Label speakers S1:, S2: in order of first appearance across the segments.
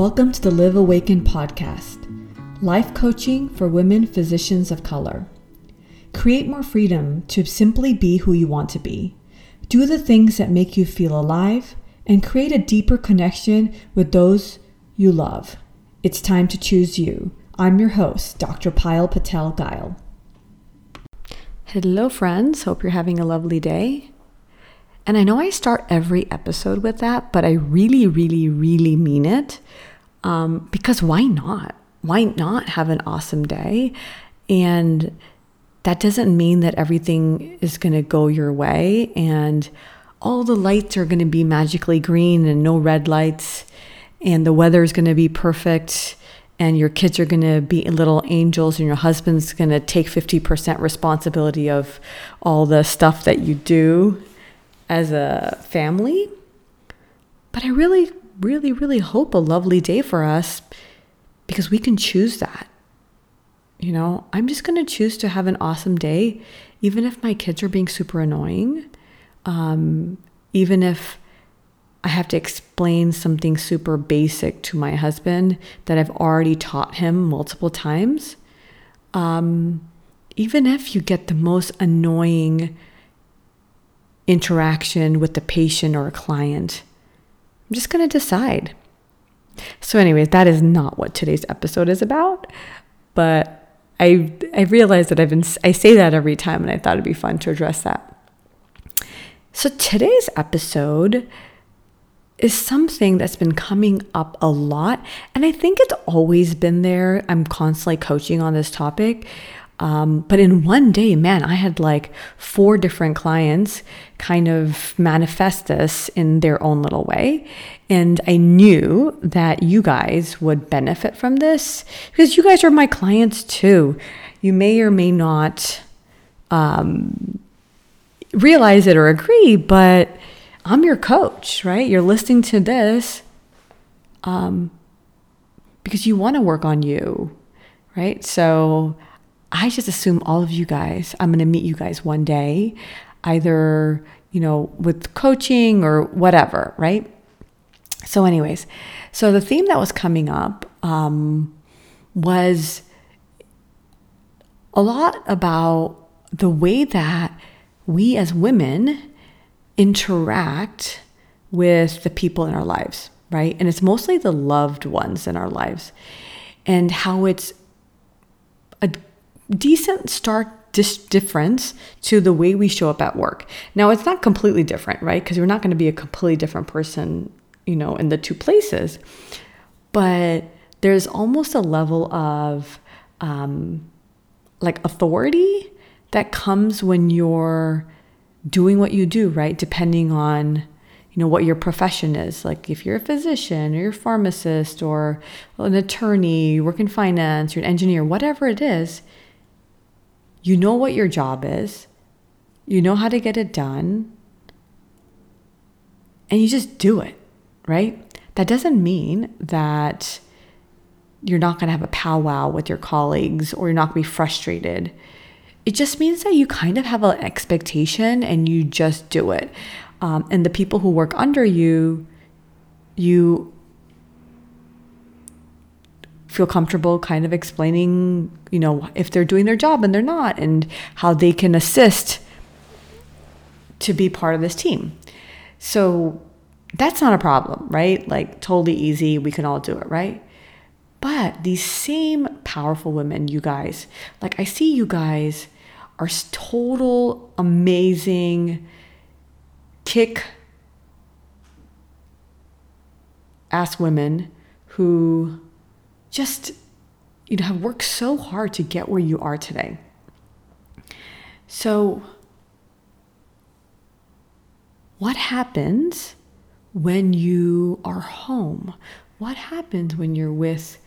S1: Welcome to the Live Awakened podcast, life coaching for women physicians of color. Create more freedom to simply be who you want to be. Do the things that make you feel alive and create a deeper connection with those you love. It's time to choose you. I'm your host, Dr. Payal Patel Guile. Hello, friends. Hope you're having a lovely day. And I know I start every episode with that, but I really, really, really mean it. Um, because why not? Why not have an awesome day? And that doesn't mean that everything is going to go your way and all the lights are going to be magically green and no red lights and the weather is going to be perfect and your kids are going to be little angels and your husband's going to take 50% responsibility of all the stuff that you do as a family. But I really, really, really hope a lovely day for us because we can choose that. You know, I'm just going to choose to have an awesome day, even if my kids are being super annoying, um, even if I have to explain something super basic to my husband that I've already taught him multiple times. Um, even if you get the most annoying interaction with the patient or a client. I'm just going to decide. So, anyways, that is not what today's episode is about, but I I realized that I've been I say that every time, and I thought it'd be fun to address that. So today's episode is something that's been coming up a lot, and I think it's always been there. I'm constantly coaching on this topic. Um, but in one day, man, I had like four different clients kind of manifest this in their own little way. And I knew that you guys would benefit from this because you guys are my clients too. You may or may not um, realize it or agree, but I'm your coach, right? You're listening to this um, because you want to work on you, right? So, I just assume all of you guys, I'm going to meet you guys one day, either, you know, with coaching or whatever, right? So, anyways, so the theme that was coming up um, was a lot about the way that we as women interact with the people in our lives, right? And it's mostly the loved ones in our lives, and how it's decent stark dis- difference to the way we show up at work. Now, it's not completely different, right? Because we're not going to be a completely different person, you know, in the two places. But there's almost a level of um, like authority that comes when you're doing what you do, right? Depending on you know what your profession is like if you're a physician or you're a pharmacist or an attorney you work in finance you're an engineer whatever it is you know what your job is, you know how to get it done, and you just do it, right? That doesn't mean that you're not going to have a powwow with your colleagues or you're not going to be frustrated. It just means that you kind of have an expectation and you just do it. Um, and the people who work under you, you feel comfortable kind of explaining, you know, if they're doing their job and they're not, and how they can assist to be part of this team. So that's not a problem, right? Like, totally easy. We can all do it, right? But these same powerful women, you guys, like, I see you guys are total amazing kick ass women who just you know have worked so hard to get where you are today. So what happens when you are home? What happens when you're with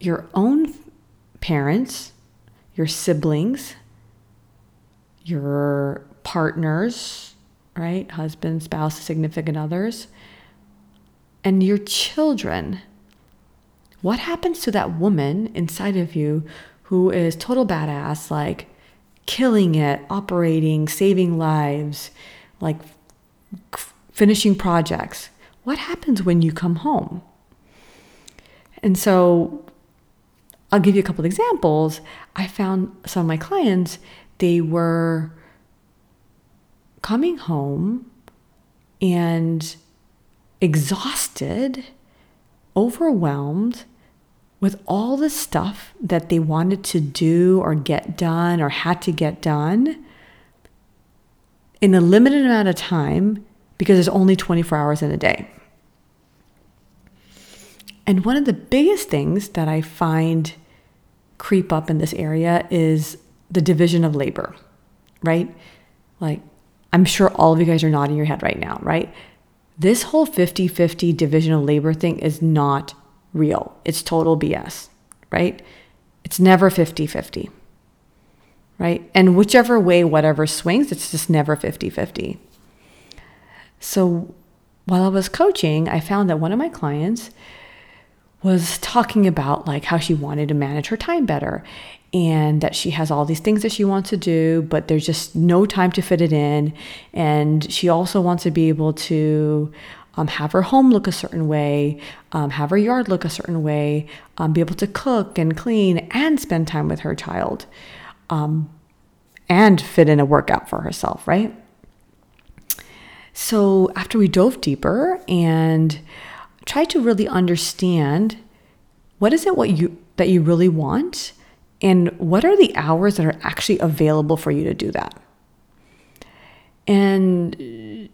S1: your own parents, your siblings, your partners, right? Husband, spouse, significant others, and your children? What happens to that woman inside of you who is total badass, like killing it, operating, saving lives, like finishing projects? What happens when you come home, And so I'll give you a couple of examples. I found some of my clients, they were coming home and exhausted, overwhelmed with all the stuff that they wanted to do or get done or had to get done in a limited amount of time because there's only 24 hours in a day. And one of the biggest things that I find creep up in this area is the division of labor, right? Like, I'm sure all of you guys are nodding your head right now, right? This whole 50 50 division of labor thing is not real. It's total BS, right? It's never 50 50, right? And whichever way, whatever swings, it's just never 50 50. So while I was coaching, I found that one of my clients was talking about like how she wanted to manage her time better and that she has all these things that she wants to do, but there's just no time to fit it in. And she also wants to be able to um, have her home look a certain way, um, have her yard look a certain way, um, be able to cook and clean and spend time with her child, um, and fit in a workout for herself, right? So after we dove deeper and tried to really understand what is it what you that you really want and what are the hours that are actually available for you to do that and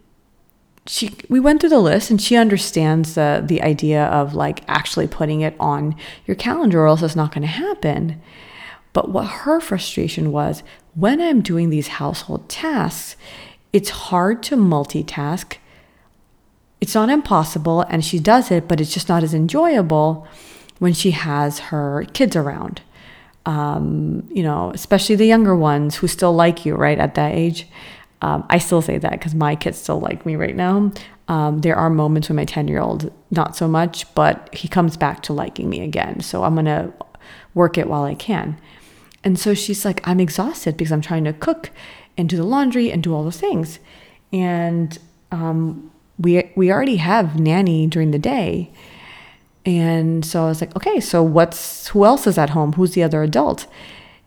S1: she we went through the list and she understands the the idea of like actually putting it on your calendar or else it's not going to happen. But what her frustration was when i'm doing these household tasks it's hard to multitask. It's not impossible and she does it but it's just not as enjoyable when she has her kids around. Um, you know especially the younger ones who still like you right at that age um, I still say that because my kids still like me right now. Um, there are moments when my 10 year old, not so much, but he comes back to liking me again. So I'm going to work it while I can. And so she's like, I'm exhausted because I'm trying to cook and do the laundry and do all those things. And um, we, we already have nanny during the day. And so I was like, okay, so what's, who else is at home? Who's the other adult?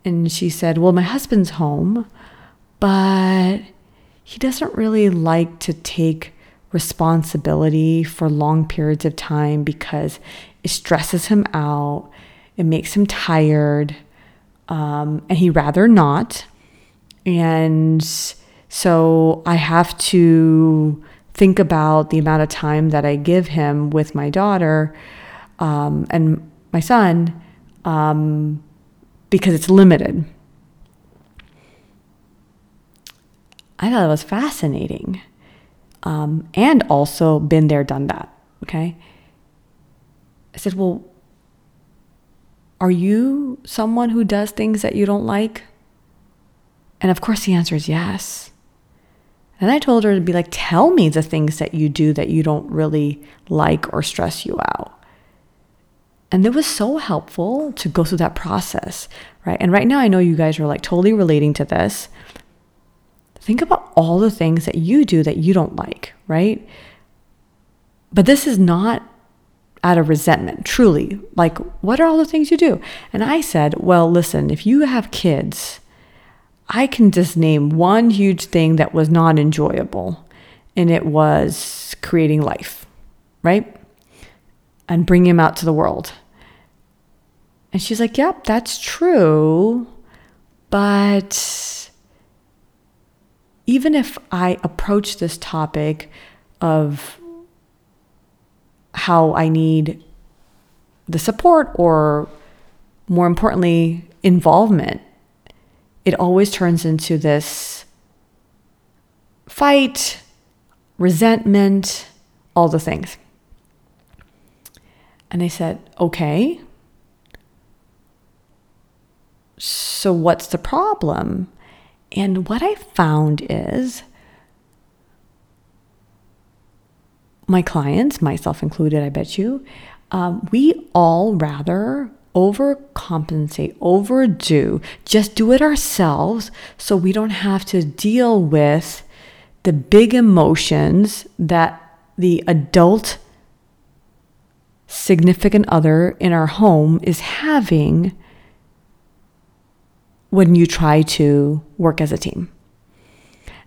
S1: And she said, well, my husband's home, but he doesn't really like to take responsibility for long periods of time because it stresses him out, it makes him tired, um, and he rather not. And so I have to think about the amount of time that I give him with my daughter um, and my son um, because it's limited. I thought it was fascinating. Um, and also been there, done that. Okay. I said, Well, are you someone who does things that you don't like? And of course, the answer is yes. And I told her to be like, Tell me the things that you do that you don't really like or stress you out. And it was so helpful to go through that process, right? And right now, I know you guys are like totally relating to this think about all the things that you do that you don't like, right? But this is not out of resentment, truly. Like, what are all the things you do? And I said, well, listen, if you have kids, I can just name one huge thing that was not enjoyable, and it was creating life, right? And bringing him out to the world. And she's like, yep, that's true. But even if I approach this topic of how I need the support or more importantly, involvement, it always turns into this fight, resentment, all the things. And I said, okay. So what's the problem? And what I found is my clients, myself included, I bet you, um, we all rather overcompensate, overdo, just do it ourselves so we don't have to deal with the big emotions that the adult significant other in our home is having when you try to work as a team.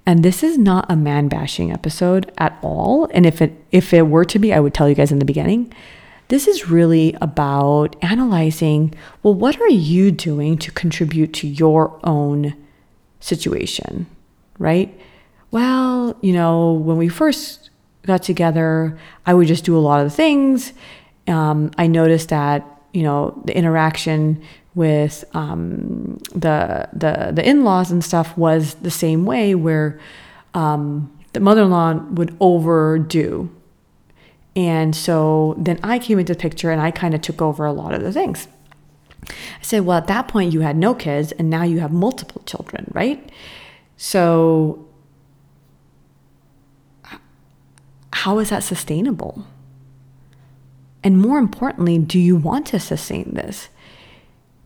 S1: And this is not a man bashing episode at all. And if it if it were to be, I would tell you guys in the beginning. This is really about analyzing, well, what are you doing to contribute to your own situation, right? Well, you know, when we first got together, I would just do a lot of things. Um, I noticed that, you know, the interaction with um, the the the in-laws and stuff was the same way where um, the mother-in-law would overdo. And so then i came into the picture and i kind of took over a lot of the things. I said well at that point you had no kids and now you have multiple children right? So how is that sustainable? And more importantly do you want to sustain this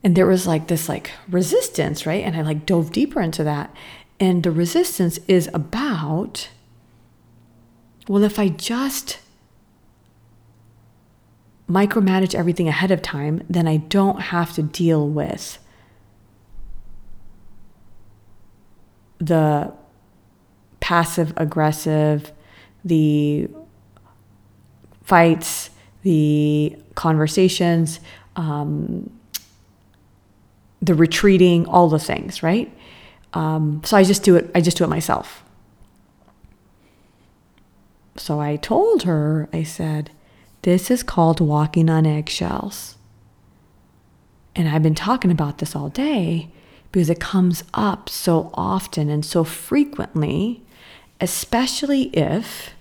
S1: and there was like this like resistance right? And i like dove deeper into that. And the resistance is about well if i just micromanage everything ahead of time then i don't have to deal with the passive aggressive the fights the conversations um, the retreating, all the things, right? Um, so I just do it. I just do it myself. So I told her, I said, this is called walking on eggshells. And I've been talking about this all day because it comes up so often and so frequently, especially if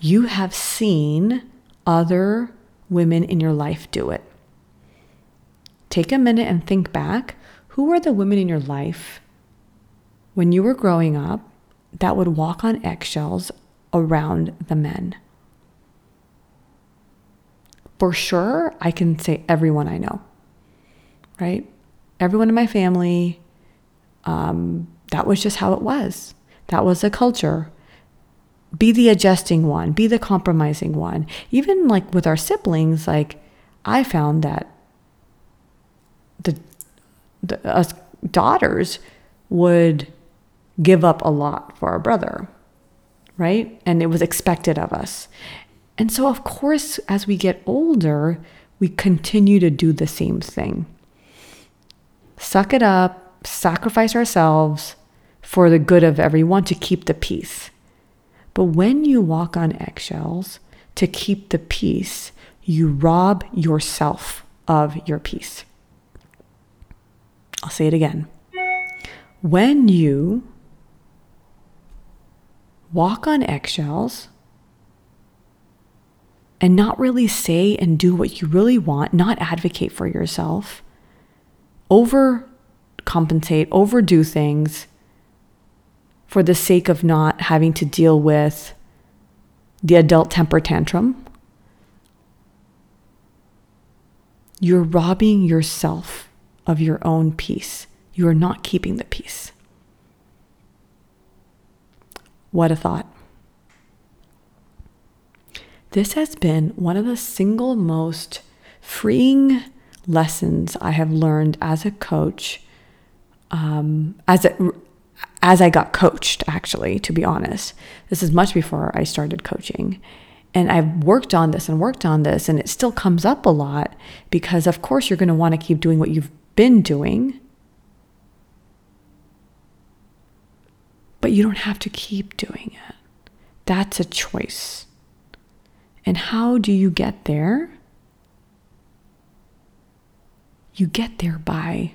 S1: you have seen other women in your life do it take a minute and think back who were the women in your life when you were growing up that would walk on eggshells around the men? For sure, I can say everyone I know, right? Everyone in my family, um, that was just how it was. That was the culture. Be the adjusting one, be the compromising one. Even like with our siblings, like I found that the, the us daughters would give up a lot for our brother, right? And it was expected of us. And so, of course, as we get older, we continue to do the same thing. Suck it up, sacrifice ourselves for the good of everyone to keep the peace. But when you walk on eggshells to keep the peace, you rob yourself of your peace. I'll say it again. When you walk on eggshells and not really say and do what you really want, not advocate for yourself, overcompensate, overdo things for the sake of not having to deal with the adult temper tantrum, you're robbing yourself of your own peace. You are not keeping the peace. What a thought. This has been one of the single most freeing lessons I have learned as a coach, um, as as I got coached. Actually, to be honest, this is much before I started coaching, and I've worked on this and worked on this, and it still comes up a lot because, of course, you're going to want to keep doing what you've been doing. But you don't have to keep doing it. That's a choice. And how do you get there? You get there by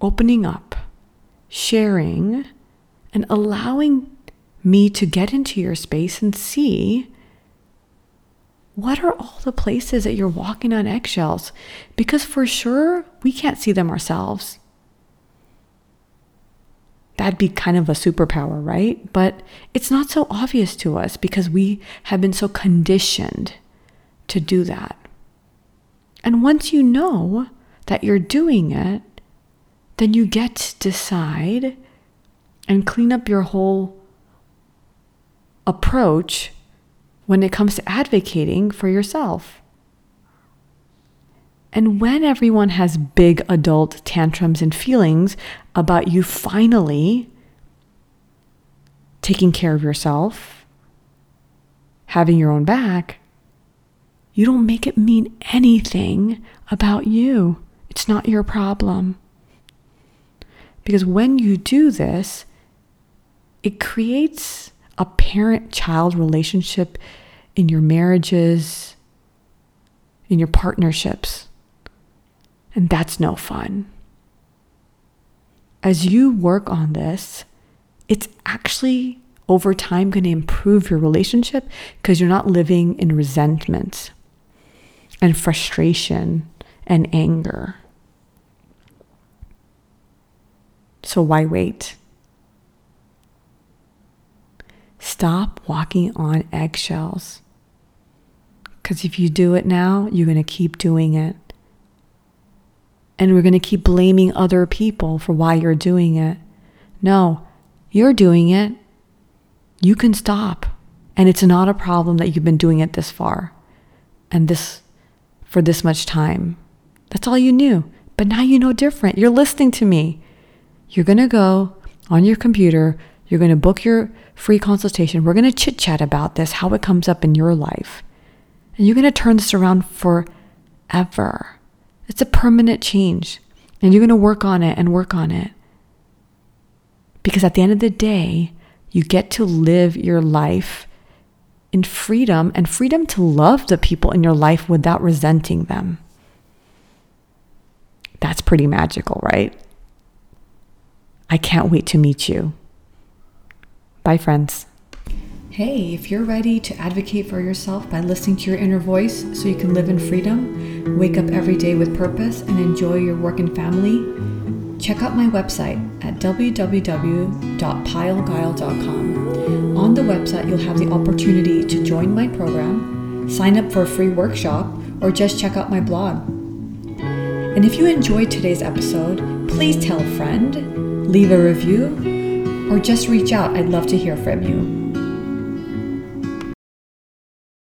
S1: opening up, sharing, and allowing me to get into your space and see what are all the places that you're walking on eggshells? Because for sure, we can't see them ourselves. That'd be kind of a superpower, right? But it's not so obvious to us because we have been so conditioned to do that. And once you know that you're doing it, then you get to decide and clean up your whole approach when it comes to advocating for yourself. And when everyone has big adult tantrums and feelings about you finally taking care of yourself, having your own back, you don't make it mean anything about you. It's not your problem. Because when you do this, it creates a parent child relationship in your marriages, in your partnerships. And that's no fun. As you work on this, it's actually over time going to improve your relationship because you're not living in resentment and frustration and anger. So why wait? Stop walking on eggshells. Because if you do it now, you're going to keep doing it. And we're going to keep blaming other people for why you're doing it. No, you're doing it. You can stop. And it's not a problem that you've been doing it this far and this for this much time. That's all you knew. But now you know different. You're listening to me. You're going to go on your computer, you're going to book your free consultation. We're going to chit chat about this, how it comes up in your life. And you're going to turn this around forever. It's a permanent change. And you're going to work on it and work on it. Because at the end of the day, you get to live your life in freedom and freedom to love the people in your life without resenting them. That's pretty magical, right? I can't wait to meet you. Bye, friends. Hey, if you're ready to advocate for yourself by listening to your inner voice so you can live in freedom, wake up every day with purpose, and enjoy your work and family, check out my website at www.pyleguile.com. On the website, you'll have the opportunity to join my program, sign up for a free workshop, or just check out my blog. And if you enjoyed today's episode, please tell a friend leave a review, or just reach out. I'd love to hear from you.